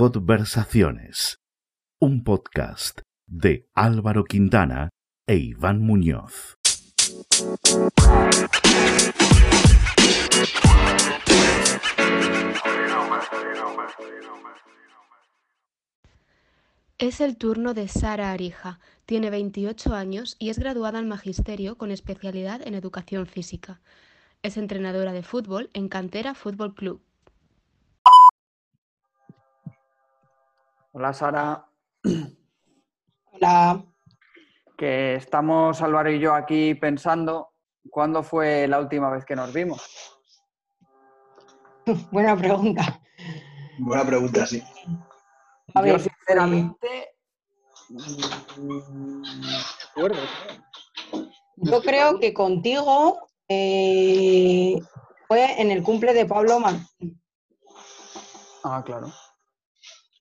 Conversaciones, un podcast de Álvaro Quintana e Iván Muñoz. Es el turno de Sara Arija. Tiene 28 años y es graduada en Magisterio con especialidad en Educación Física. Es entrenadora de fútbol en Cantera Fútbol Club. Hola Sara, Hola. que estamos Álvaro y yo aquí pensando cuándo fue la última vez que nos vimos. Buena pregunta. Buena pregunta, sí. A yo ver, sinceramente no me acuerdo. Yo creo que contigo eh, fue en el cumple de Pablo Martín. Ah, claro.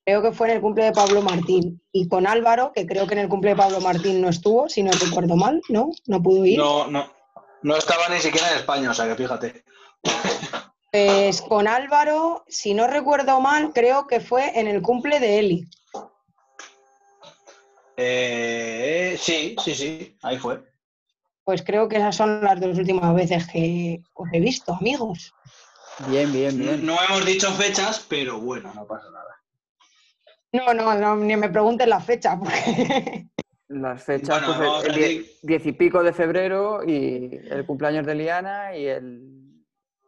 Creo que fue en el cumple de Pablo Martín. Y con Álvaro, que creo que en el cumple de Pablo Martín no estuvo, si no recuerdo mal, ¿no? No pudo ir. No, no. No estaba ni siquiera en España, o sea que fíjate. Pues con Álvaro, si no recuerdo mal, creo que fue en el cumple de Eli. Eh, sí, sí, sí, ahí fue. Pues creo que esas son las dos últimas veces que os he visto, amigos. Bien, bien, bien. No hemos dicho fechas, pero bueno, no pasa nada. No, no, no, ni me pregunten la fecha, porque Las fechas, Bueno, pues, el, el diez y pico de febrero y el cumpleaños de Liana y el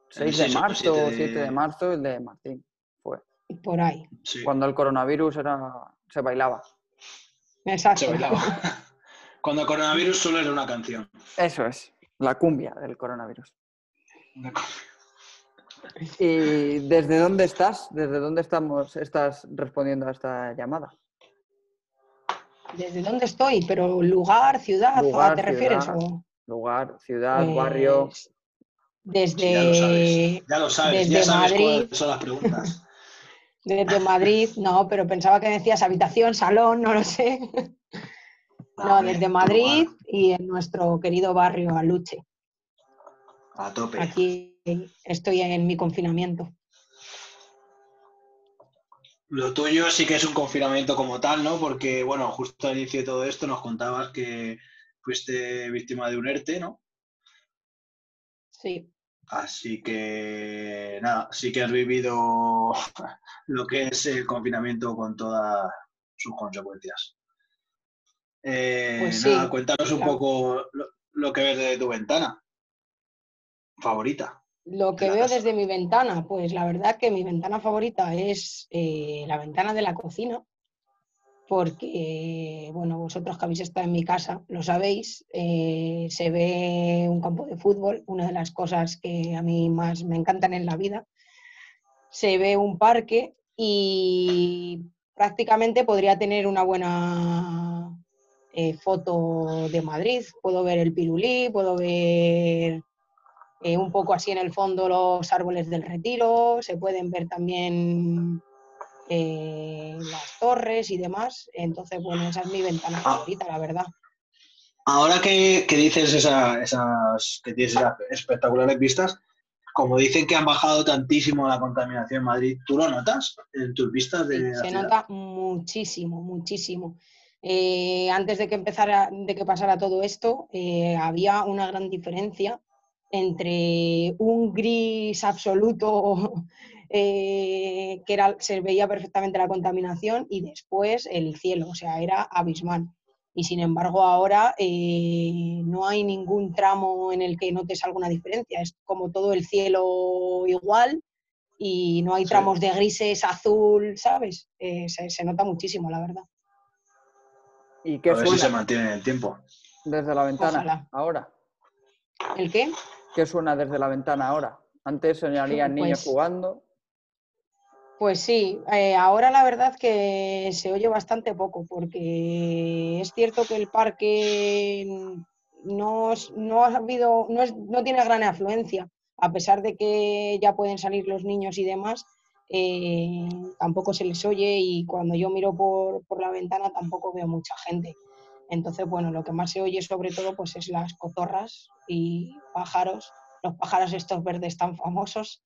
6 de seis o marzo siete o de- 7 de marzo el de Martín. Fue por ahí. Sí, cuando el coronavirus era, se bailaba. Exacto. se bailaba. Cuando el coronavirus solo era una canción. Eso es, la cumbia del coronavirus. ¿Y desde dónde estás? ¿Desde dónde estamos, estás respondiendo a esta llamada? ¿Desde dónde estoy? Pero lugar, ciudad, ¿a Lugar, te refieres? o? Lugar, ciudad, Pues, barrio. Desde, Sí, ya lo sabes. Ya lo sabes, ya desde sabes Madrid. cuáles son las preguntas. desde Madrid, no, pero pensaba que decías habitación, salón, no lo sé. No, Hombre, desde Madrid y en nuestro querido barrio Aluche. A tope. Aquí estoy en mi confinamiento. Lo tuyo sí que es un confinamiento como tal, ¿no? Porque, bueno, justo al inicio de todo esto nos contabas que fuiste víctima de un ERTE, ¿no? Sí, Así que, nada, sí que has vivido lo que es el confinamiento con todas sus consecuencias. Eh, Pues nada, cuéntanos un poco lo, lo que ves de tu ventana favorita. Lo que veo desde mi ventana, pues la verdad que mi ventana favorita es eh, la ventana de la cocina, porque, bueno, vosotros que habéis estado en mi casa lo sabéis, eh, se ve un campo de fútbol, una de las cosas que a mí más me encantan en la vida, se ve un parque y prácticamente podría tener una buena eh, foto de Madrid, puedo ver el Pirulí, puedo ver eh, un poco así en el fondo los árboles del retiro, se pueden ver también eh, las torres y demás. Entonces, bueno, esa es mi ventana Ah. favorita, la verdad. Ahora que, que dices esa- esas, que tienes esas espectaculares vistas, como dicen que han bajado tantísimo la contaminación en Madrid, ¿tú lo notas en tus vistas de Sí, la se ciudad? nota muchísimo, muchísimo. Eh, antes de que empezara, de que pasara todo esto, eh, había una gran diferencia entre un gris absoluto eh, que era, se veía perfectamente la contaminación y después el cielo, o sea, era abismal. Y sin embargo ahora eh, no hay ningún tramo en el que notes alguna diferencia, es como todo el cielo igual y no hay Sí. tramos de grises, azul, ¿sabes? Eh, se, se nota muchísimo, la verdad. ¿Y qué A ver si se mantiene en el tiempo. desde la ventana Ojalá. ahora? ¿El qué? ¿Qué suena desde la ventana ahora? Antes soñarían niños Pues- jugando. Pues sí, eh, ahora la verdad que se oye bastante poco, porque es cierto que el parque no, no ha habido, no, es- no tiene gran afluencia, a pesar de que ya pueden salir los niños y demás, eh, tampoco se les oye y cuando yo miro por, por la ventana tampoco veo mucha gente. Entonces, bueno, lo que más se oye sobre todo pues es las cotorras y pájaros, los pájaros estos verdes tan famosos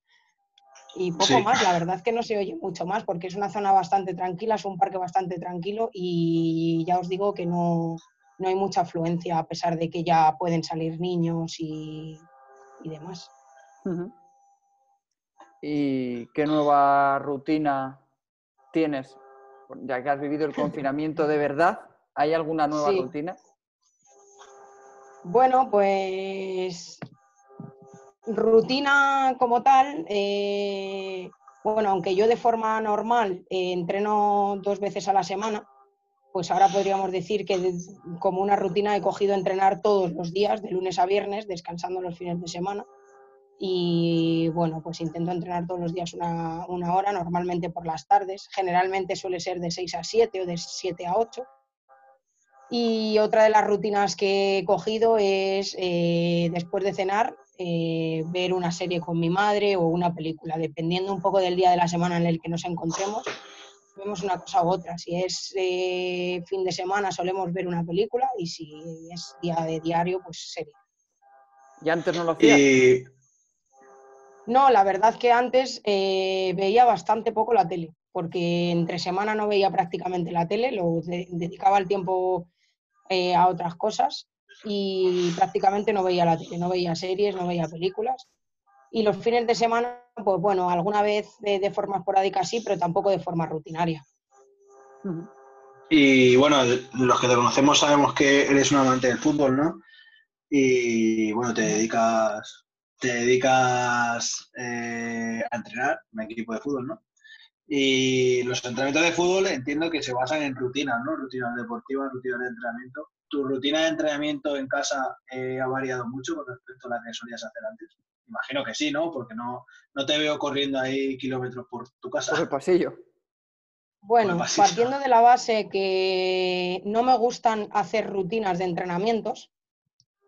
Y poco más, la verdad es que no se oye mucho más porque es una zona bastante tranquila, es un parque bastante tranquilo y ya os digo que no, hay mucha afluencia a pesar de que ya pueden salir niños y, demás. ¿Y qué nueva rutina tienes? Ya que has vivido el confinamiento de verdad, ¿hay alguna nueva rutina? Bueno, pues rutina como tal, eh, bueno, aunque yo de forma normal eh, entreno dos veces a la semana, pues ahora podríamos decir que como una rutina he cogido entrenar todos los días, de lunes a viernes, descansando los fines de semana. Y bueno, pues intento entrenar todos los días una, una hora, normalmente por las tardes. Generalmente suele ser de 6 a 7 o de 7 a 8. Y otra de las rutinas que he cogido es eh, después de cenar eh, ver una serie con mi madre o una película, dependiendo un poco del día de la semana en el que nos encontremos, vemos una cosa u otra. Si es eh, fin de semana solemos ver una película y si es día de diario, pues serie. ¿Y antes no lo hacía? No, la verdad que antes eh, veía bastante poco la tele, porque entre semana no veía prácticamente la tele, lo dedicaba el tiempo a otras cosas y prácticamente no veía la tele, no veía series, no veía películas. Y los fines de semana, pues bueno, alguna vez de, forma esporádica sí, pero tampoco de forma rutinaria. Y bueno, los que te conocemos sabemos que eres un amante del fútbol, ¿no? Y bueno, te dedicas, te dedicas eh, a entrenar en un equipo de fútbol, ¿no? Y los entrenamientos de fútbol entiendo que se basan en rutinas, ¿no? Rutinas deportivas, rutinas de entrenamiento. ¿Tu rutina de entrenamiento en casa eh, ha variado mucho con respecto a la que solías hacer antes? Imagino que sí, ¿no? Porque no, no te veo corriendo ahí kilómetros por tu casa. Por el pasillo. Bueno, partiendo de la base que no me gustan hacer rutinas de entrenamientos,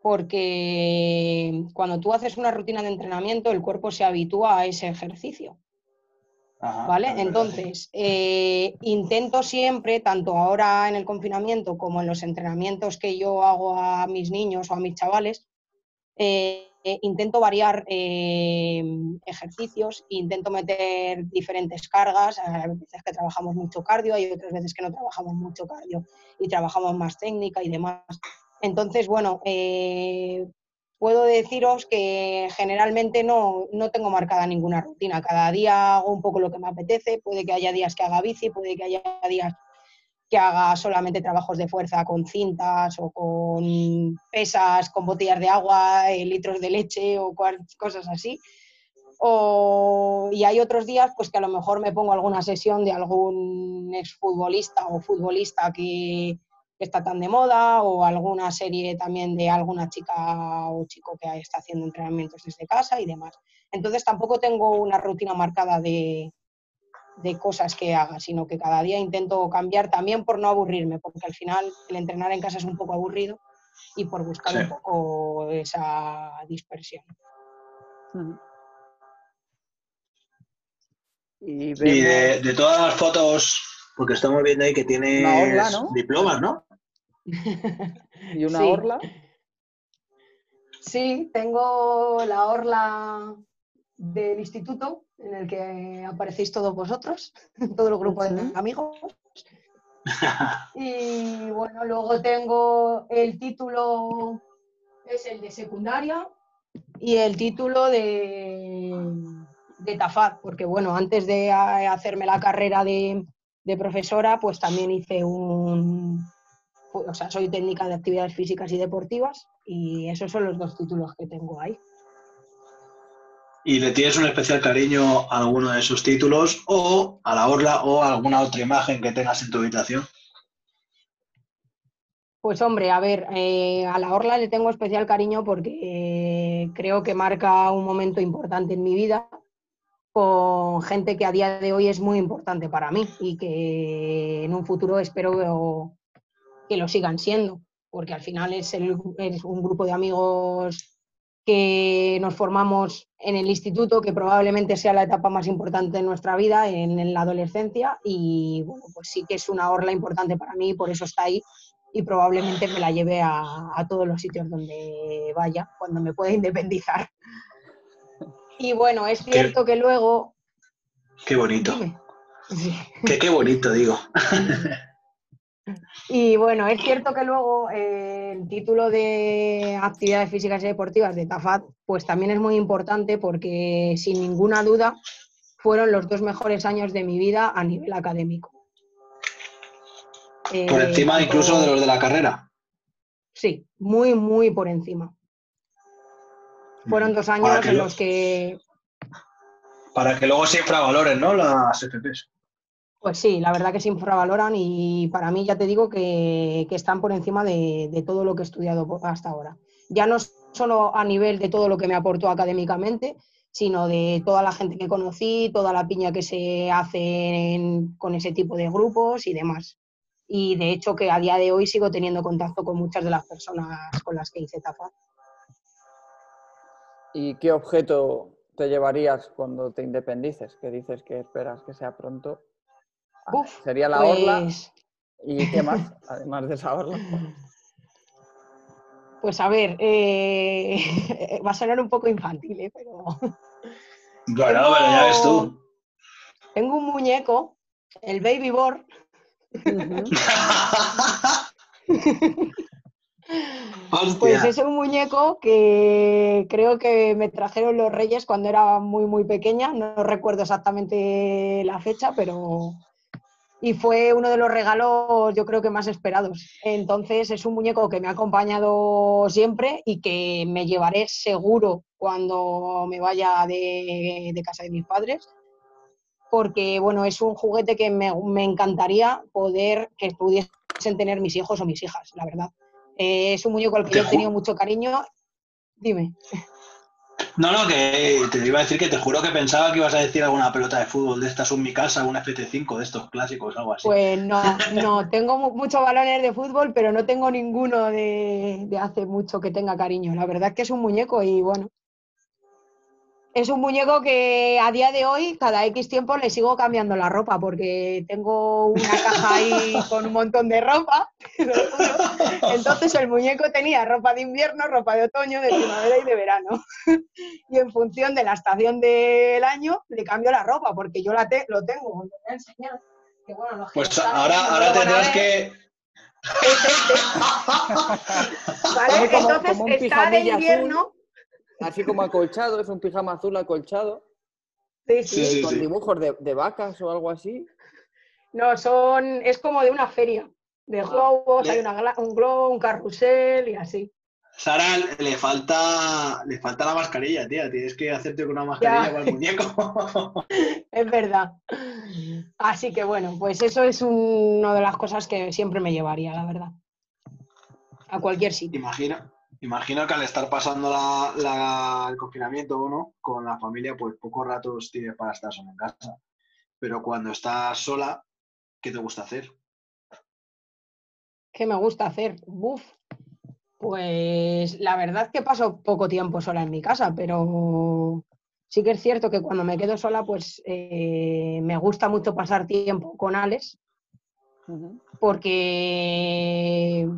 porque cuando tú haces una rutina de entrenamiento, el cuerpo se habitúa a ese ejercicio. ¿Vale? Entonces, eh, intento siempre, tanto ahora en el confinamiento como en los entrenamientos que yo hago a mis niños o a mis chavales, eh, intento variar eh, ejercicios, intento meter diferentes cargas. Hay veces que trabajamos mucho cardio, hay otras veces que no trabajamos mucho cardio y trabajamos más técnica y demás. Entonces, bueno, puedo deciros que generalmente no, no, tengo marcada ninguna rutina. Cada día hago un poco lo que me apetece. Puede que haya días que haga bici, puede que haya días que haga solamente trabajos de fuerza con cintas o con pesas, con botellas de agua, eh, litros de leche o cosas así. Y hay otros días pues que a lo mejor me pongo alguna sesión de algún exfutbolista o futbolista que, que está tan de moda o alguna serie también de alguna chica o chico que está haciendo entrenamientos desde casa y demás. Entonces tampoco tengo una rutina marcada de, cosas que haga, sino que cada día intento cambiar también por no aburrirme, porque al final el entrenar en casa es un poco aburrido y por buscar un poco esa dispersión. Y, de, todas las fotos, porque estamos viendo ahí que tienes diplomas, ¿no? ¿Y una orla? Sí, tengo la orla del instituto en el que aparecéis todos vosotros, todo el grupo de amigos. Y bueno, luego tengo el título, es el de secundaria y el título de, de TAFAD, porque bueno, antes de hacerme la carrera de profesora, pues también hice un, o sea, soy técnica de actividades físicas y deportivas y esos son los dos títulos que tengo ahí. ¿Y le tienes un especial cariño a alguno de esos títulos o a la orla o a alguna otra imagen que tengas en tu habitación? Pues hombre, a ver, eh, a la orla le tengo especial cariño porque eh, creo que marca un momento importante en mi vida con gente que a día de hoy es muy importante para mí y que en un futuro espero que lo sigan siendo, porque al final es, un grupo de amigos que nos formamos en el instituto, que probablemente sea la etapa más importante de nuestra vida, en, la adolescencia, y bueno, pues sí que es una orla importante para mí, por eso está ahí, y probablemente me la lleve a, todos los sitios donde vaya, cuando me pueda independizar. Y bueno, es cierto que luego Qué bonito. Sí. Qué, qué bonito, digo. Y bueno, es cierto que luego eh, el título de actividades físicas y deportivas de TAFAT, pues también es muy importante porque sin ninguna duda fueron los dos mejores años de mi vida a nivel académico. Por Eh, encima tanto- incluso de los de la carrera. Sí, muy, muy por encima. Fueron dos años en lo- los que, Para que luego se infravaloren, ¿no? Las FPs. Pues sí, la verdad que se infravaloran y para mí ya te digo que, están por encima de, todo lo que he estudiado hasta ahora. Ya no solo a nivel de todo lo que me aportó académicamente, sino de toda la gente que conocí, toda la piña que se hace con ese tipo de grupos y demás. Y de hecho que a día de hoy sigo teniendo contacto con muchas de las personas con las que hice TAFA. ¿Y qué objeto te llevarías cuando te independices? Que dices que esperas que sea pronto. Uf, Sería la orla. Pues- ¿Y qué más? Además de esa orla. Pues a ver, eh, va a sonar un poco infantil, ¿eh? pero Bueno, pero ya ves tú. tengo un muñeco, el Baby Born, Hostia. pues es un muñeco que creo que me trajeron los Reyes cuando era muy, muy pequeña, no recuerdo exactamente la fecha, pero... Y fue uno de los regalos yo creo que más esperados. Entonces es un muñeco que me ha acompañado siempre y que me llevaré seguro cuando me vaya de, de casa de mis padres. Porque bueno, es un juguete que me, me encantaría poder que pudiesen tener mis hijos o mis hijas, la verdad. Eh, es un muñeco al que yo he tenido mucho cariño. Dime. No, no, que te iba a decir que te juro que pensaba que ibas a decir alguna pelota de fútbol de estas, un mi casa, una FT5 de estos clásicos, algo así. Pues no, no, tengo mu- muchos balones de fútbol, pero no tengo ninguno de, de hace mucho que tenga cariño. La verdad es que es un muñeco y bueno. Es un muñeco que a día de hoy, cada X tiempo, le sigo cambiando la ropa porque tengo una caja ahí con un montón de ropa. Entonces el muñeco tenía ropa de invierno, ropa de otoño, de primavera y de verano. Y en función de la estación del año, le cambio la ropa porque yo la te- lo tengo. Que, bueno, Pues ahora, ahora tendrás que. Entonces como está de invierno. Así como acolchado, es un pijama azul acolchado. Sí, sí. Sí, con sí. dibujos de, de vacas o algo así. No, son, es como de una feria. De globos, le- hay una un globo, un carrusel y así. Sara, le falta, le falta la mascarilla, tía. Tienes que hacerte con una mascarilla con el muñeco. Es verdad. Así que bueno, pues eso es un- una de las cosas que siempre me llevaría, la verdad. A cualquier sitio. imagino, imagino que al estar pasando la- la- el confinamiento ¿no? con la familia, pues pocos ratos tienes para estar solo en casa. Pero cuando estás sola, ¿qué te gusta hacer? ¿Qué me gusta hacer? Buf. Pues la verdad es que paso poco tiempo sola en mi casa, pero sí que es cierto que cuando me quedo sola, pues eh, me gusta mucho pasar tiempo con Alex, porque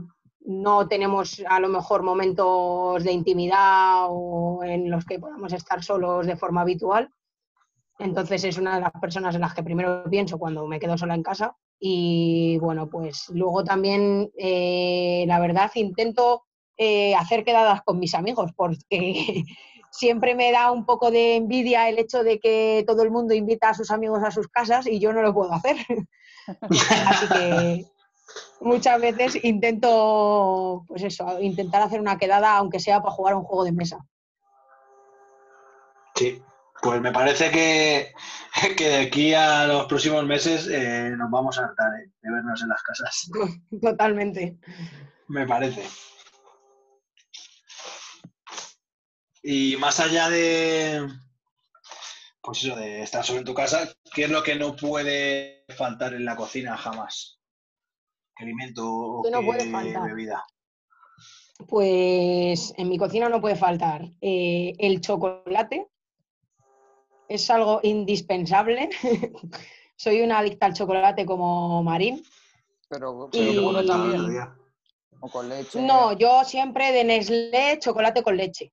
no tenemos a lo mejor momentos de intimidad o en los que podamos estar solos de forma habitual. Entonces es una de las personas en las que primero pienso cuando me quedo sola en casa. Y bueno, pues luego también, eh, la verdad, intento eh, hacer quedadas con mis amigos porque siempre me da un poco de envidia el hecho de que todo el mundo invita a sus amigos a sus casas y yo no lo puedo hacer. Así que muchas veces intento, pues eso, intentar hacer una quedada, aunque sea para jugar a un juego de mesa. Sí, pues me parece que, que de aquí a los próximos meses eh, nos vamos a hartar ¿eh? de vernos en las casas. Totalmente. Me parece. Y más allá de, pues eso, de estar solo en tu casa, ¿qué es lo que no puede faltar en la cocina jamás? ¿Qué alimento o ¿Qué no qué puede faltar? bebida? Pues en mi cocina no puede faltar eh, el chocolate. Es algo indispensable. Soy una adicta al chocolate como Marín. Pero también. día. O con leche. No, yo siempre de Nestlé, chocolate con leche.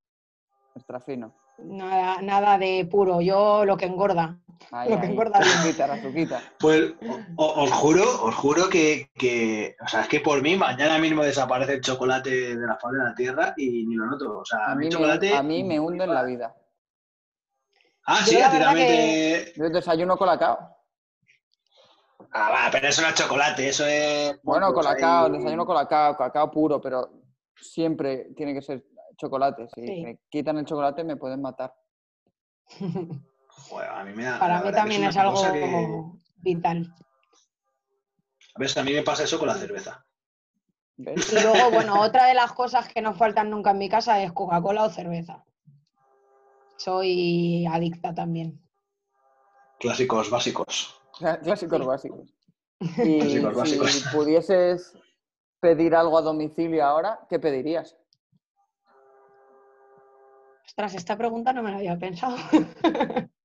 Extra fino. Nada, nada de puro, yo lo que engorda. Ahí, Lo que engorda la. Pues os juro, os juro que, que, o sea, es que por mí mañana mismo desaparece el chocolate de la faz de la tierra y ni lo noto. O sea, A mí me, chocolate. a mí me hunde en la vida. Ah, sí, a ti también te. Yo desayuno colacao. Ah, va, pero eso no es chocolate, eso es. Bueno, pues colacao, ahí- desayuno colacao, cacao puro, pero siempre tiene que ser chocolate. Si Sí. me quitan el chocolate me pueden matar. Joder, a mí me da. Para mí también es algo que- vital. A ver, a mí me pasa eso con la cerveza. ¿Ves? Y luego, bueno, otra de las cosas que no faltan nunca en mi casa es Coca-Cola o cerveza. Soy adicta también. Clásicos básicos. Clásicos Sí. básicos. Y Clásicos básicos. si pudieses pedir algo a domicilio ahora, ¿qué pedirías? Ostras, esta pregunta no me la había pensado.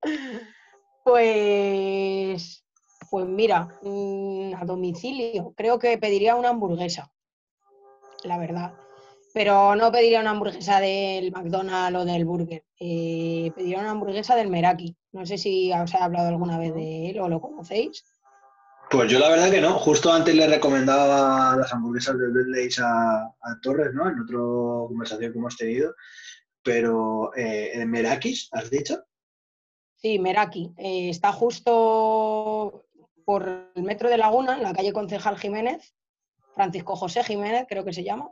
pues, pues mira, mm, a domicilio, creo que pediría una hamburguesa, la verdad. Pero no pediría una hamburguesa del McDonald's o del Burger. eh, pediría una hamburguesa del Meraki. No sé si os he hablado alguna vez de él o lo conocéis. Pues yo la verdad que no. Justo antes le recomendaba las hamburguesas de Bentley's a, a Torres, ¿no? En otra conversación que hemos tenido. Pero eh, Merakis, ¿has dicho? Sí, Meraki. eh, está justo por el metro de Laguna, en la calle Concejal Jiménez. Francisco José Jiménez, creo que se llama.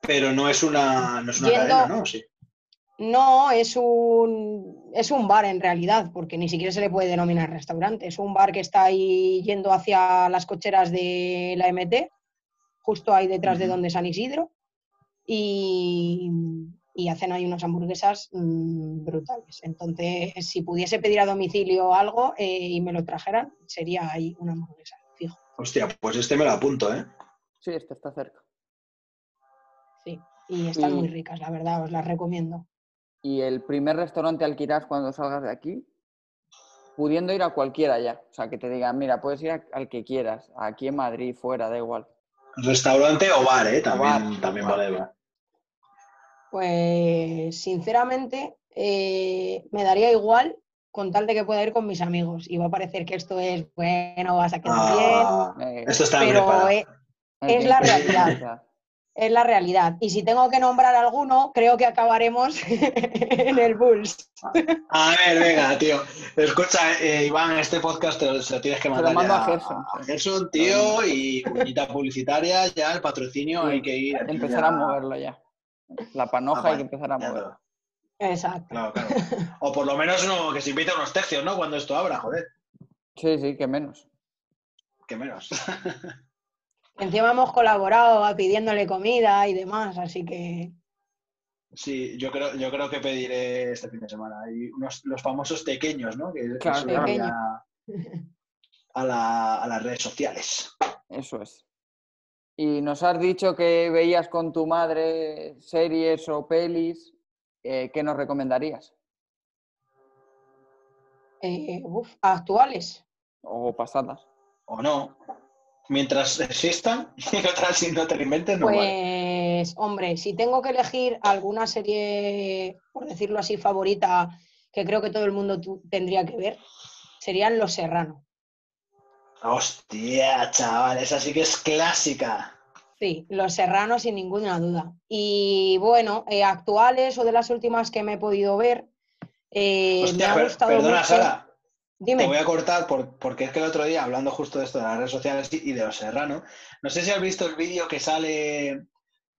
Pero no es una, no es una Yendo- cadena, ¿no? Sí. No, es un, es un bar en realidad, porque ni siquiera se le puede denominar restaurante. Es un bar que está ahí yendo hacia las cocheras de la MT, justo ahí detrás de donde San Isidro. Y, y hacen ahí unas hamburguesas mm, brutales. Entonces, si pudiese pedir a domicilio algo eh, y me lo trajeran, sería ahí una hamburguesa, fijo. Hostia, pues este me lo apunto, ¿eh? Sí, este está cerca. Sí. Y están Y- muy ricas, la verdad, os las recomiendo. Y el primer restaurante al que irás cuando salgas de aquí, pudiendo ir a cualquiera ya. O sea, que te digan, mira, puedes ir a- al que quieras, aquí en Madrid, fuera, da igual. Restaurante o bar, ¿eh? También, bar, también bar. vale. Pues sinceramente eh, me daría igual con tal de que pueda ir con mis amigos. Y va a parecer que esto es, bueno, vas a quedar Ah, Eh, esto está bien, pero eh, es la realidad. es la realidad. Y si tengo que nombrar alguno, creo que acabaremos en el Bulls. A ver, venga, tío. Escucha, eh, Iván, este podcast te lo, se lo tienes que lo mandar mando ya a Gerson, a sí. Gerson, tío, y cuñita publicitaria, ya el patrocinio Sí, hay que ir. Empezar ya a moverlo ya. La panoja hay que empezar a moverlo. Exacto. Claro, claro. O por lo menos uno, que se invite a unos tercios, ¿no? Cuando esto abra, joder. Sí, sí, que menos. Que menos. Encima hemos colaborado pidiéndole comida y demás, así que Sí, yo creo, yo creo que pediré este fin de semana. Hay unos, los famosos pequeños, ¿no? Que Claro, a, a la- a las redes sociales. Eso es. Y nos has dicho que veías con tu madre series o pelis. eh, ¿Qué nos recomendarías? eh, uf, actuales. O pasadas. ¿O no? Mientras existan, y otras si no te lo inventes, no vale. Pues, hombre, si tengo que elegir alguna serie, por decirlo así, favorita, que creo que todo el mundo tendría que ver, serían Los Serrano. Hostia, chaval, esa sí que es clásica. Sí, Los Serranos sin ninguna duda. Y bueno, eh, actuales o de las últimas que me he podido ver, eh, me Hostia, ha per- gustado perdona, mucho. Sara, Dime. te voy a cortar por- porque es que el otro día, hablando justo de esto de las redes sociales y de los serranos, no sé si has visto el vídeo que sale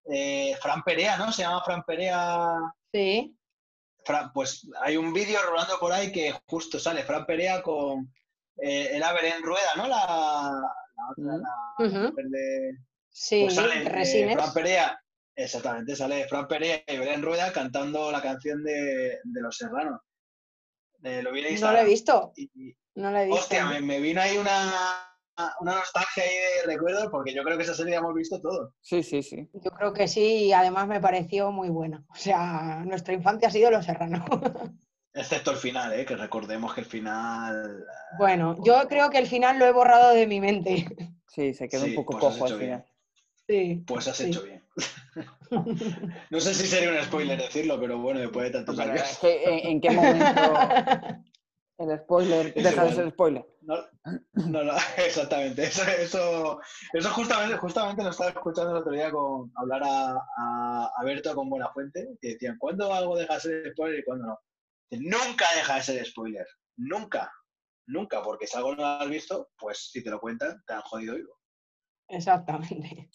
eh, Fran Perea, ¿no? Se llama Fran Perea. Sí, Fran- pues hay un vídeo rolando por ahí que justo sale Fran Perea con eh, el Aver en rueda, ¿no? La, la otra, la ujú, mujer de, sí, pues sale eh, Resines. Fran Perea, exactamente, sale Fran Perea y Belén Rueda cantando la canción de, de Los Serranos. Eh, lo vi en No lo he visto, y- y- no lo he visto. hostia, me, me vino ahí una, una nostalgia ahí de recuerdo porque yo creo que esa serie la hemos visto todo. Sí, sí, sí. Yo creo que sí, y además me pareció muy buena. O sea, nuestra infancia ha sido Los Serrano. Excepto el final, ¿eh? que recordemos que el final... bueno, yo creo que el final lo he borrado de mi mente. Sí, se quedó Sí, un poco pues cojo al final. Sí. Pues has sí. hecho bien. No sé si sería un spoiler decirlo, pero bueno, después de tantos Pero años. es que, ¿en, en qué momento, El spoiler, deja de ser spoiler. No, no, no, exactamente. Eso, eso, eso justamente, justamente lo estaba escuchando el otro día con hablar a, a, a Berto con Buena Fuente, que decían, ¿cuándo algo deja de ser spoiler y cuándo no? Nunca deja de ser spoiler. Nunca. Nunca, porque si algo no lo has visto, pues si te lo cuentan, te han jodido vivo. Exactamente.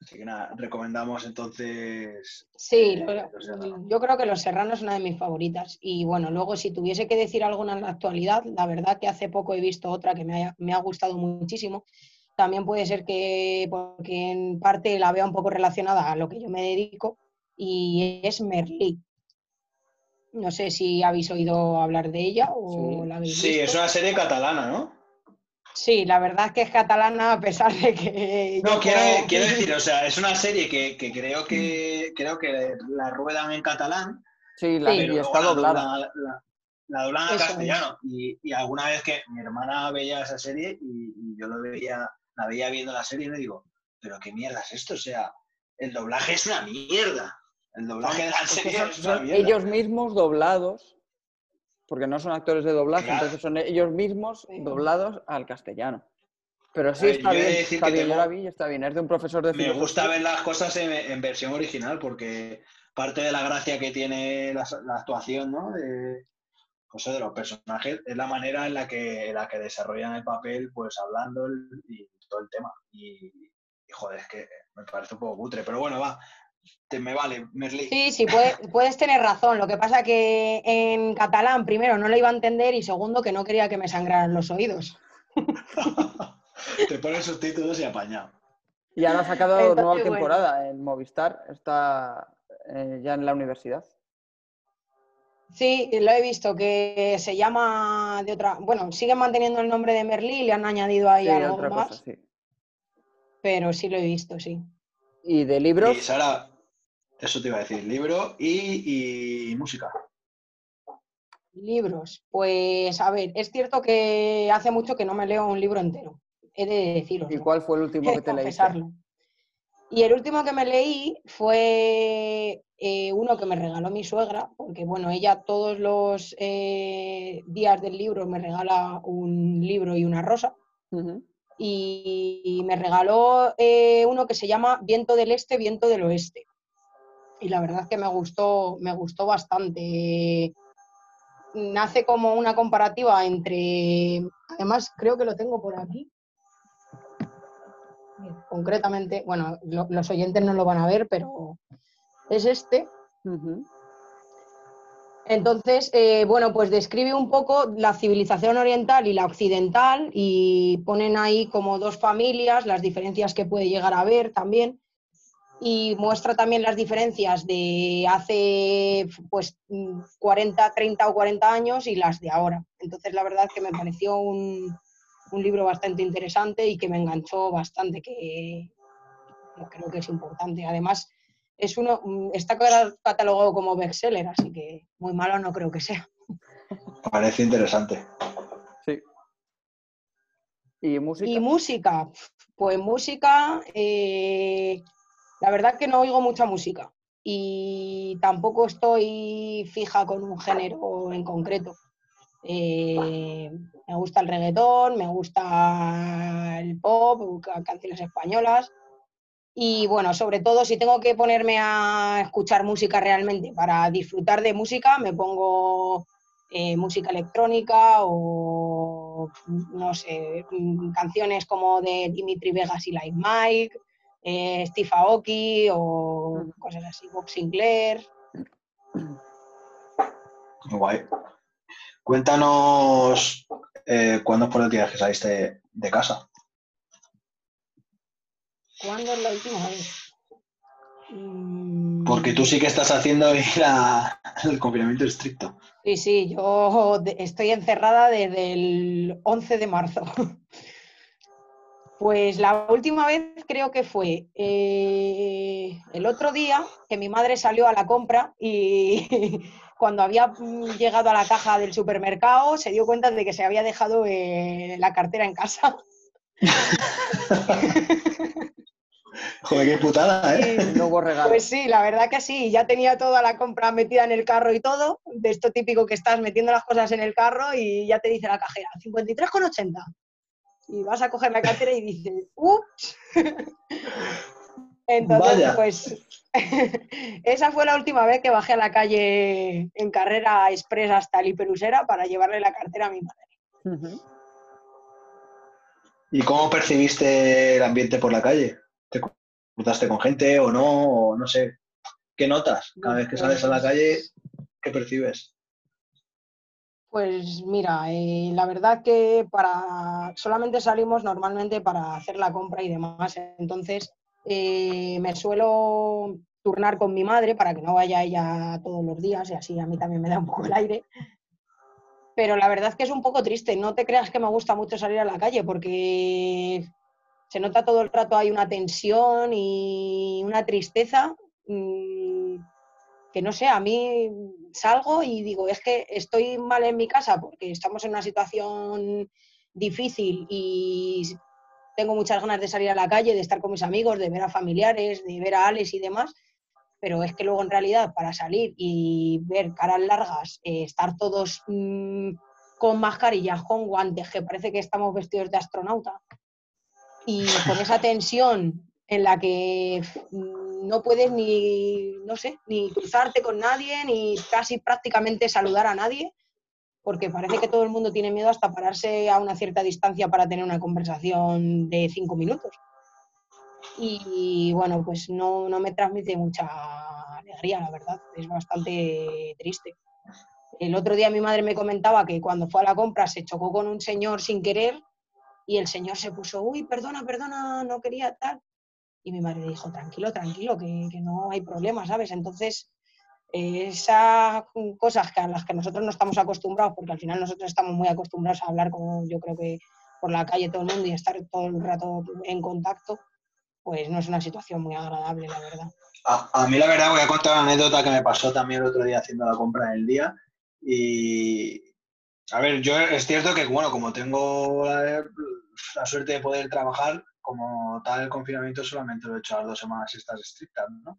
Así que nada, recomendamos entonces. Sí, eh, lo- Serrano. yo creo que Los Serranos es una de mis favoritas. Y bueno, luego si tuviese que decir alguna en la actualidad, la verdad que hace poco he visto otra que me, haya- me ha gustado muchísimo. También puede ser que, porque en parte la vea un poco relacionada a lo que yo me dedico, y es Merlí. No sé si habéis oído hablar de ella o Sí. la habéis Sí, visto. es una serie catalana, ¿no? Sí, la verdad es que es catalana a pesar de que... No, quiero, quiero decir, o sea, es una serie que, que creo que creo que la ruedan en catalán, Sí, la, Sí. y pero está la doblada. doblan, la, la doblan a castellano. Y, y alguna vez que mi hermana veía esa serie y, y yo lo veía, la veía viendo la serie y me digo, pero qué mierda es esto, o sea, el doblaje es una mierda. El doblaje de la Es que serie son, es una son mierda. ellos mismos doblados, porque no son actores de doblaje, Claro. entonces son ellos mismos doblados al castellano. Pero sí ver, está bien, está bien, yo tengo- la vi y está bien. Es de un profesor de Me filosofía. gusta ver las cosas en, en versión original porque parte de la gracia que tiene la, la actuación, ¿no? De, pues, de los personajes es la manera en la que, en la que desarrollan el papel, pues hablando el- y todo el tema. Y, y, joder, es que me parece un poco cutre, pero bueno, va, te, me vale, Merlí. Sí, sí, puede- puedes tener razón. Lo que pasa que en catalán, primero, no lo iba a entender y segundo, que no quería que me sangraran los oídos. te ponen subtítulos y apañado. Y ahora ha sacado Entonces, nueva bueno. temporada en Movistar, está eh, ya en la universidad. Sí, lo he visto, que se llama de otra... Bueno, siguen manteniendo el nombre de Merlí, le han añadido ahí Sí, algo otra más, cosa, sí. pero sí lo he visto, sí. Y de libros, Y Sara, eso te iba a decir, libro y, y música. Libros, pues a ver, es cierto que hace mucho que no me leo un libro entero, he de decirlo. ¿y cuál fue el último que te leíste? Y el último que me leí fue eh, uno que me regaló mi suegra, porque bueno, ella todos los eh, días del libro me regala un libro y una rosa. Y me regaló eh, uno que se llama Viento del Este, Viento del Oeste. Y la verdad es que me gustó, me gustó bastante. Nace como una comparativa entre, además creo que lo tengo por aquí, concretamente, bueno, lo- los oyentes no lo van a ver, pero es este. Entonces, eh, bueno, pues describe un poco la civilización oriental y la occidental y ponen ahí como dos familias, las diferencias que puede llegar a haber también y muestra también las diferencias de hace pues mm, 40, 30 o 40 años y las de ahora. Entonces, la verdad es que me pareció un, un libro bastante interesante y que me enganchó bastante, que creo que es importante. Además, es uno, mm, está ca- catalogado como bestseller, así que muy malo no creo que sea. Parece interesante. Sí. ¿Y música? Y música, pues música, eh, la verdad que no oigo mucha música y tampoco estoy fija con un género en concreto. Eh, me gusta el reggaetón, me gusta el pop, ca- canciones españolas y bueno, sobre todo si tengo que ponerme a escuchar música realmente para disfrutar de música, me pongo eh, música electrónica o no sé, mm, canciones como de Dimitri Vegas y Like Mike, eh, Steve Aoki o cosas así, Bob Sinclair. Guay. Cuéntanos eh, cuándo fue última vez que saliste de, casa. ¿Cuándo es la última vez? Mm, Porque tú sí que estás haciendo ir a- al confinamiento estricto. Sí, sí, yo estoy encerrada desde el 11 de marzo. Pues la última vez creo que fue eh, el otro día que mi madre salió a la compra y cuando había mm, llegado a la caja del supermercado se dio cuenta de que se había dejado eh, la cartera en casa. Joder, qué putada, ¿eh? No hubo regalo. Pues sí, la verdad que sí, ya tenía toda la compra metida en el carro y todo, de esto típico que estás metiendo las cosas en el carro y ya te dice la cajera, 53,80. Y vas a coger la cartera y dices, ups. Entonces, Vaya. pues esa fue la última vez que bajé a la calle en carrera express hasta el hiperusera para llevarle la cartera a mi madre. ¿Y cómo percibiste el ambiente por la calle? ¿Te cruzaste con gente o no? O no sé. ¿Qué notas? Cada vez que sales a la calle, ¿qué percibes? Pues mira, eh, la verdad que para solamente salimos normalmente para hacer la compra y demás. Entonces eh, me suelo turnar con mi madre para que no vaya ella todos los días y así a mí también me da un poco el aire. Pero la verdad que es un poco triste. No te creas que me gusta mucho salir a la calle porque se nota todo el rato hay una tensión y una tristeza mm, que no sé, a mí salgo y digo, es que estoy mal en mi casa porque estamos en una situación difícil y tengo muchas ganas de salir a la calle, de estar con mis amigos, de ver a familiares, de ver a Alex y demás, pero es que luego en realidad para salir y ver caras largas, eh, estar todos mm, con mascarillas, con guantes, que parece que estamos vestidos de astronauta, y con esa tensión en la que mm, no puedes ni, no sé, ni cruzarte con nadie, ni casi prácticamente saludar a nadie, porque parece que todo el mundo tiene miedo hasta pararse a una cierta distancia para tener una conversación de cinco minutos. Y bueno, pues no, no me transmite mucha alegría, la verdad, es bastante triste. El otro día mi madre me comentaba que cuando fue a la compra se chocó con un señor sin querer y el señor se puso, uy, perdona, perdona, no quería tal. Y mi madre dijo, tranquilo, tranquilo, que, que no hay problema, ¿sabes? Entonces, eh, esas cosas que a las que nosotros no estamos acostumbrados, porque al final nosotros estamos muy acostumbrados a hablar con, yo creo que por la calle todo el mundo y estar todo el rato en contacto, pues no es una situación muy agradable, la verdad. A, a mí la verdad voy a contar una anécdota que me pasó también el otro día haciendo la compra en el día. Y a ver, yo es cierto que bueno, como tengo la, la suerte de poder trabajar, como tal el confinamiento solamente lo he hecho las dos semanas estas estrictas, ¿no?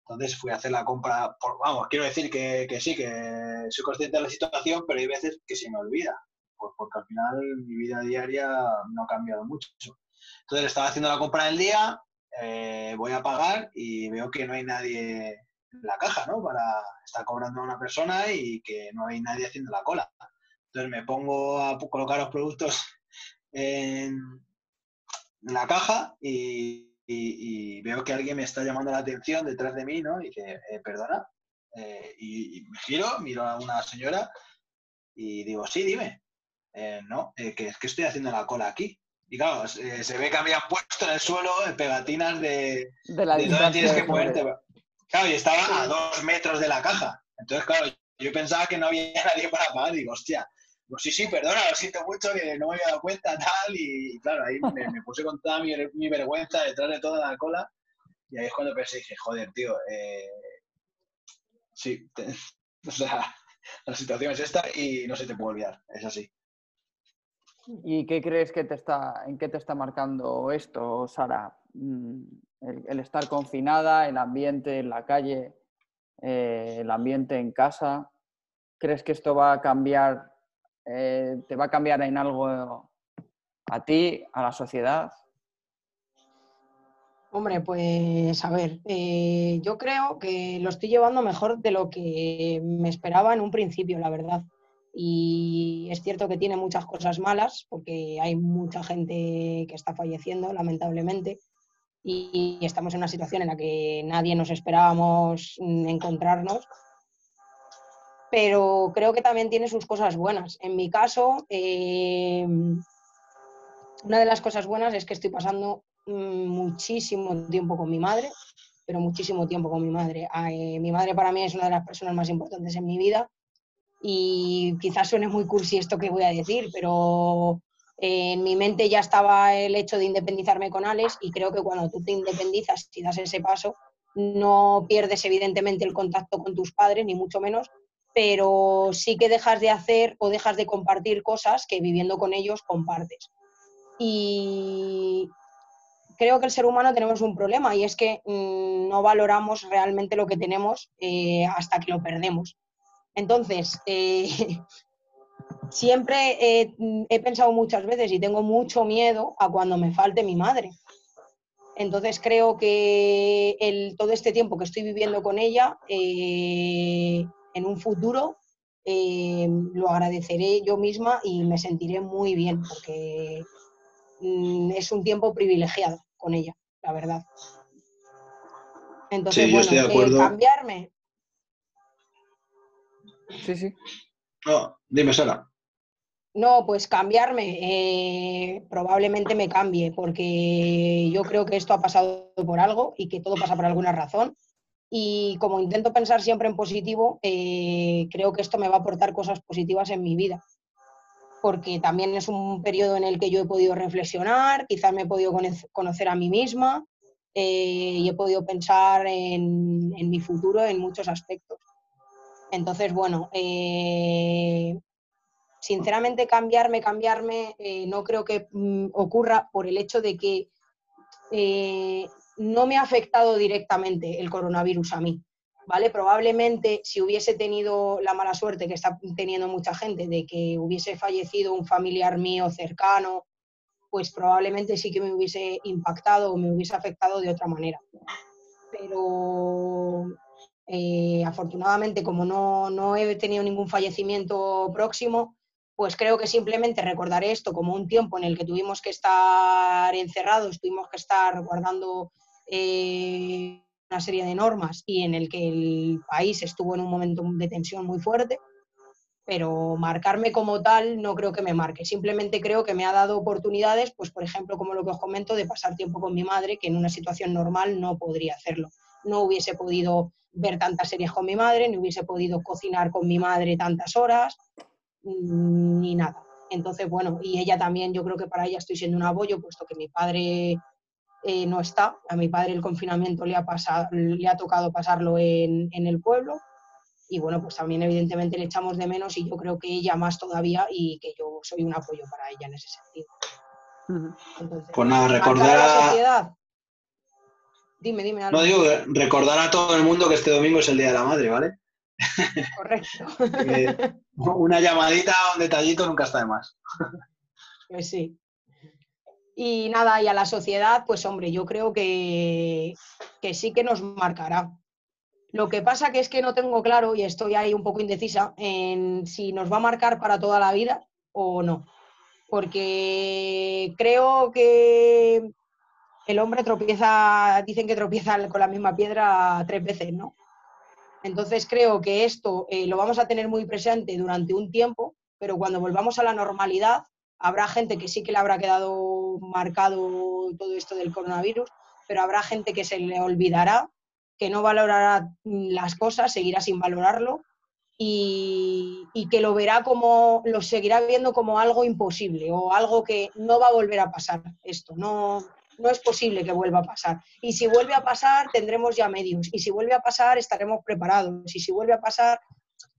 Entonces fui a hacer la compra, por, vamos, quiero decir que, que, sí, que soy consciente de la situación, pero hay veces que se me olvida, pues porque al final mi vida diaria no ha cambiado mucho. Entonces estaba haciendo la compra del día, eh, voy a pagar y veo que no hay nadie en la caja, ¿no? Para estar cobrando a una persona y que no hay nadie haciendo la cola. Entonces me pongo a colocar los productos en, la caja y, y, y, veo que alguien me está llamando la atención detrás de mí, ¿no? Y que, eh, perdona. Eh, y, y, me giro, miro a una señora y digo, sí, dime. Eh, no, que es que estoy haciendo la cola aquí. Y claro, se ve que habían puesto en el suelo pegatinas de, de, la de dónde tienes que ponerte. Claro, y estaba a dos metros de la caja. Entonces, claro, yo pensaba que no había nadie para pagar. Digo, hostia, pues sí, sí, perdona, lo siento mucho, que no me había dado cuenta, tal. Y, claro, ahí me, puse con toda mi, vergüenza detrás de toda la cola. Y ahí es cuando pensé, dije, joder, tío, eh, sí, o sea, la situación es esta y no se te puede olvidar, es así. ¿Y qué crees que te está, en qué te está marcando esto, Sara? Mm, El, el estar confinada, el ambiente en la calle, eh, el ambiente en casa. ¿Crees que esto va a cambiar, eh, te va a cambiar en algo a ti, a la sociedad? Hombre, pues a ver, eh, yo creo que lo estoy llevando mejor de lo que me esperaba en un principio, la verdad. Y es cierto que tiene muchas cosas malas, porque hay mucha gente que está falleciendo, lamentablemente, y estamos en una situación en la que nadie nos esperábamos encontrarnos. Pero creo que también tiene sus cosas buenas. En mi caso, eh, una de las cosas buenas es que estoy pasando muchísimo tiempo con mi madre, pero muchísimo tiempo con mi madre. Eh, mi madre para mí es una de las personas más importantes en mi vida y quizás suene muy cursi esto que voy a decir, pero en mi mente ya estaba el hecho de independizarme con Alex y creo que cuando tú te independizas y das ese paso, no pierdes evidentemente el contacto con tus padres, ni mucho menos, pero sí que dejas de hacer o dejas de compartir cosas que viviendo con ellos compartes. Y creo que el ser humano tenemos un problema y es que mm, no valoramos realmente lo que tenemos eh, hasta que lo perdemos. Entonces, eh, siempre he pensado muchas veces y tengo mucho miedo a cuando me falte mi madre. Entonces creo que el, todo este tiempo que estoy viviendo con ella, eh, en un futuro lo agradeceré yo misma y me sentiré muy bien porque mm, es un tiempo privilegiado con ella, la verdad. Entonces, sí, yo estoy de acuerdo. cambiarme. Sí, sí. No, dime, Sara. No, pues cambiarme, eh, probablemente me cambie, porque yo creo que esto ha pasado por algo y que todo pasa por alguna razón. Y como intento pensar siempre en positivo, eh, creo que esto me va a aportar cosas positivas en mi vida porque también es un periodo en el que yo he podido reflexionar, quizás me he podido conocer a mí misma eh, y he podido pensar en, mi futuro en muchos aspectos. Entonces, bueno, eh, sinceramente cambiarme, cambiarme, no creo que mm, ocurra por el hecho de que no me ha afectado directamente el coronavirus a mí. ¿vale? Probablemente si hubiese tenido la mala suerte que está teniendo mucha gente de que hubiese fallecido un familiar mío cercano, pues probablemente sí que me hubiese impactado o me hubiese afectado de otra manera. Pero eh, afortunadamente, como no, no he tenido ningún fallecimiento próximo, pues creo que simplemente recordaré esto como un tiempo en el que tuvimos que estar encerrados, tuvimos que estar guardando eh, una serie de normas y en el que el país estuvo en un momento de tensión muy fuerte, pero marcarme como tal no creo que me marque. Simplemente creo que me ha dado oportunidades, pues por ejemplo, como lo que os comento, de pasar tiempo con mi madre, que en una situación normal no podría hacerlo. No hubiese podido ver tantas series con mi madre, ni hubiese podido cocinar con mi madre tantas horas, mm, ni nada. Entonces, bueno, y ella también, yo creo que para ella estoy siendo un apoyo, puesto que mi padre eh, no está. A mi padre el confinamiento le ha, pasado, le ha tocado pasarlo en, el pueblo y bueno, pues también evidentemente le echamos de menos y yo creo que ella más todavía y que yo soy un apoyo para ella en ese sentido. pues nada, recordar a... la sociedad. Dime, dime. No digo, recordar a todo el mundo que este domingo es el Día de la Madre, ¿vale? Correcto. una llamadita, un detallito nunca está de más. Pues sí. Y nada, y a la sociedad, pues hombre, yo creo que, sí que nos marcará. Lo que pasa que es que no tengo claro, y estoy ahí un poco indecisa, en si nos va a marcar para toda la vida o no. Porque creo que el hombre tropieza, dicen que tropieza con la misma piedra tres veces, ¿no? Entonces creo que esto eh, lo vamos a tener muy presente durante un tiempo, pero cuando volvamos a la normalidad, habrá gente que sí que le habrá quedado marcado todo esto del coronavirus, pero habrá gente que se le olvidará, que no valorará las cosas, seguirá sin valorarlo y, que lo verá como, lo seguirá viendo como algo imposible o algo que no va a volver a pasar esto, no, no es posible que vuelva a pasar. Y si vuelve a pasar, tendremos ya medios. Y si vuelve a pasar, estaremos preparados. Y si vuelve a pasar,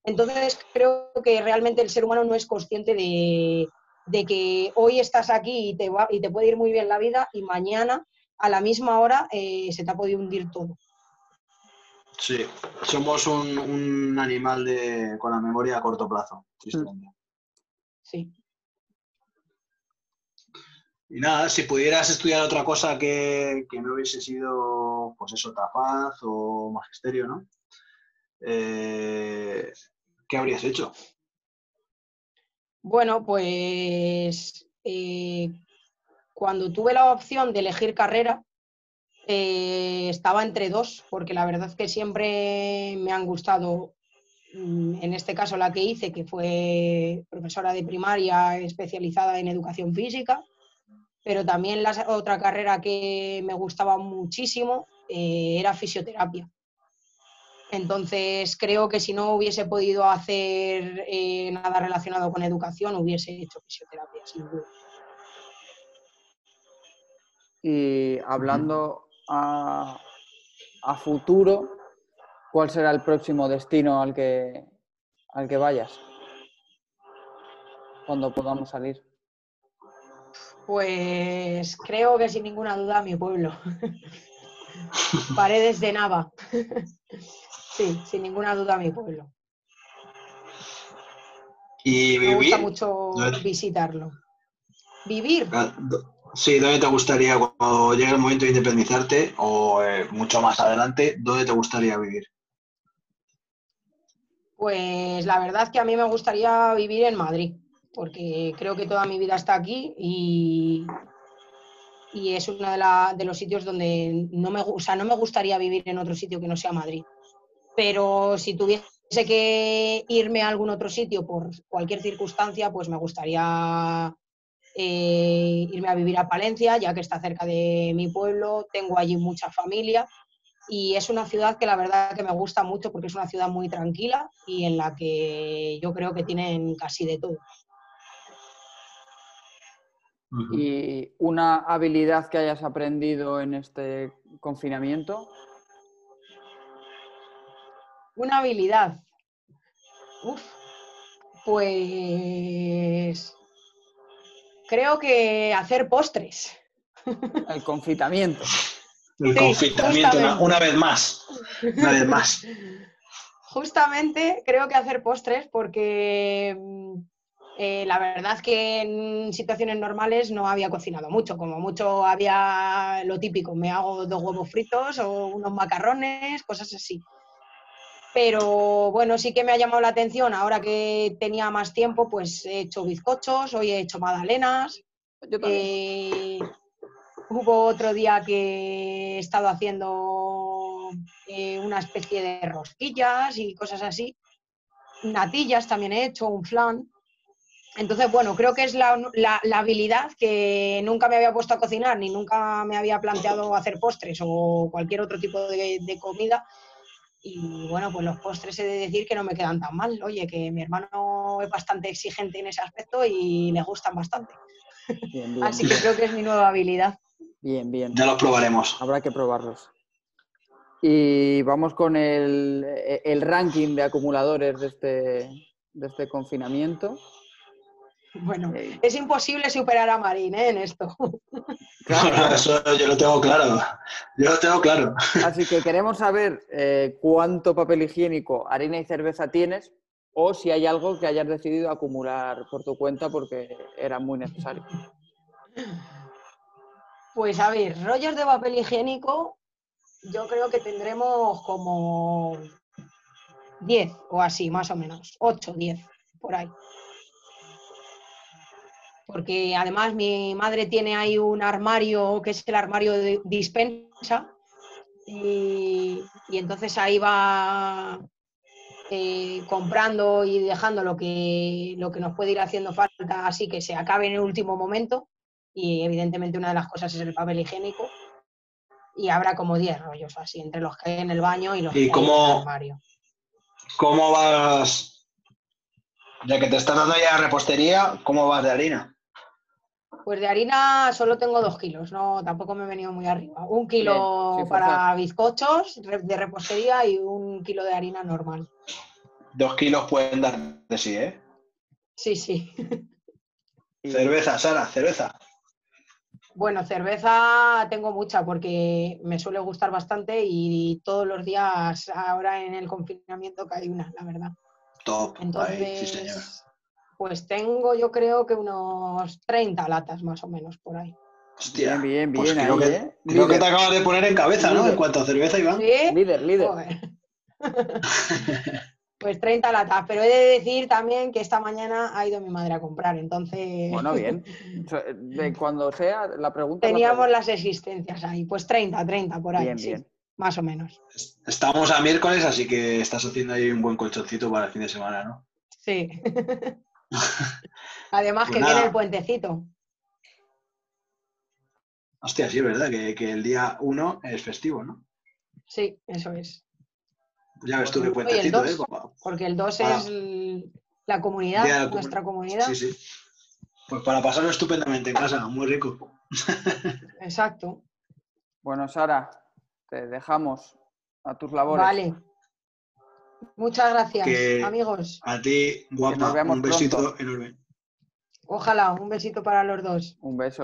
entonces creo que realmente el ser humano no es consciente de, de que hoy estás aquí y te, va, y te puede ir muy bien la vida y mañana a la misma hora eh, se te ha podido hundir todo. Sí, somos un, animal de, con la memoria a corto plazo, Sí. Y nada, si pudieras estudiar otra cosa que, no hubiese sido, pues eso, tapaz o magisterio, ¿no? Eh, ¿Qué habrías hecho? Bueno, pues eh, cuando tuve la opción de elegir carrera, eh, estaba entre dos, porque la verdad es que siempre me han gustado, mm, en este caso la que hice, que fue profesora de primaria especializada en educación física, pero también la otra carrera que me gustaba muchísimo eh, era fisioterapia. Entonces, creo que si no hubiese podido hacer eh, nada relacionado con educación, hubiese hecho fisioterapia, sin duda. Y hablando a, futuro, ¿cuál será el próximo destino al que, al que vayas? Cuando podamos salir. Pues creo que sin ninguna duda mi pueblo. Paredes de Nava. Sí, sin ninguna duda mi pueblo. ¿Y Me gusta vivir? mucho visitarlo. Vivir, Ah, Sí, ¿dónde te gustaría cuando llegue el momento de independizarte o eh, mucho más adelante, dónde te gustaría vivir? pues la verdad es que a mí me gustaría vivir en Madrid, porque creo que toda mi vida está aquí y, y es uno de, la- de los sitios donde no me, o sea, no me gustaría vivir en otro sitio que no sea Madrid. Pero si tuviese que irme a algún otro sitio por cualquier circunstancia, pues me gustaría eh, irme a vivir a Palencia, ya que está cerca de mi pueblo, tengo allí mucha familia y es una ciudad que la verdad que me gusta mucho porque es una ciudad muy tranquila y en la que yo creo que tienen casi de todo. ¿Y una habilidad que hayas aprendido en este confinamiento? Una habilidad. Uf, pues creo que hacer postres. El confitamiento. El Sí, confitamiento, una, vez más. Una vez más. Justamente creo que hacer postres porque mm, eh, la verdad es que en situaciones normales no había cocinado mucho, como mucho había lo típico, me hago dos huevos fritos o unos macarrones, cosas así. Pero bueno, sí que me ha llamado la atención, ahora que tenía más tiempo, pues he hecho bizcochos, hoy he hecho magdalenas, Yo eh, hubo otro día que he estado haciendo eh, una especie de rosquillas y cosas así. Natillas también he hecho, un flan. Entonces, bueno, creo que es la, la- la habilidad que nunca me había puesto a cocinar, ni nunca me había planteado hacer postres o cualquier otro tipo de, de comida. Y bueno, pues los postres he de decir que no me quedan tan mal. Oye, que mi hermano es bastante exigente en ese aspecto y le gustan bastante. Bien, bien. Así que creo que es mi nueva habilidad. Bien, bien. Ya los probaremos. Habrá que probarlos. Y vamos con el, el ranking de acumuladores de este, de este confinamiento. Bueno, Eh, es imposible superar a Marín ¿eh? en esto. claro. Eso yo lo tengo claro. Yo lo tengo claro. Así que queremos saber eh, cuánto papel higiénico, harina y cerveza tienes o si hay algo que hayas decidido acumular por tu cuenta porque era muy necesario. Pues a ver, rollos de papel higiénico, yo creo que tendremos como 10 o así, más o menos. 8, 10, por ahí. Porque además mi madre tiene ahí un armario que es el armario de dispensa y, y entonces ahí va eh, comprando y dejando lo que, lo que nos puede ir haciendo falta así que se acabe en el último momento y evidentemente una de las cosas es el papel higiénico y habrá como 10 rollos así, entre los que hay en el baño y los ¿Y que hay en el armario. ¿Cómo vas? Ya que te estás dando ya repostería, ¿cómo vas de harina? Pues de harina solo tengo dos kilos, no, tampoco me he venido muy arriba. Un kilo para forzar. bizcochos de repostería y un kilo de harina normal. Dos kilos pueden dar de sí, ¿eh? Sí, sí. Cerveza, Sara, cerveza. Bueno, cerveza tengo mucha porque me suele gustar bastante y todos los días ahora en el confinamiento cae una, la verdad. Top. Entonces, Ahí, sí, señor. Pues tengo yo creo que unos 30 latas más o menos por ahí. Hostia. Bien, bien, pues bien creo, ahí, que, ¿eh? creo que te acabas de poner en cabeza, ¿no? En cuanto a cerveza, Iván. ¿Sí? Líder, líder. Joder. Pues 30 latas, pero he de decir también que esta mañana ha ido mi madre a comprar, entonces Bueno, bien. De cuando sea, la pregunta. la teníamos pregunta. las existencias ahí, pues 30, 30 por ahí, Bien, sí, bien. más o menos. Estamos a miércoles, así que estás haciendo ahí un buen colchoncito para el fin de semana, ¿no? Sí. Además Pues que nada. viene el puentecito. Hostia, sí, es verdad, que, que el día 1 es festivo, ¿no? Sí, eso es. Ya ves tú qué puentecito, ¿eh? Porque el 2 Ah. es la comunidad, la nuestra comunidad. Sí, sí. Pues para pasarlo estupendamente en casa, muy rico. Exacto. Bueno, Sara, te dejamos a tus labores. Vale. Muchas gracias, Que- amigos. A ti, guapa, un besito pronto. enorme. Ojalá, un besito para los dos. Un beso.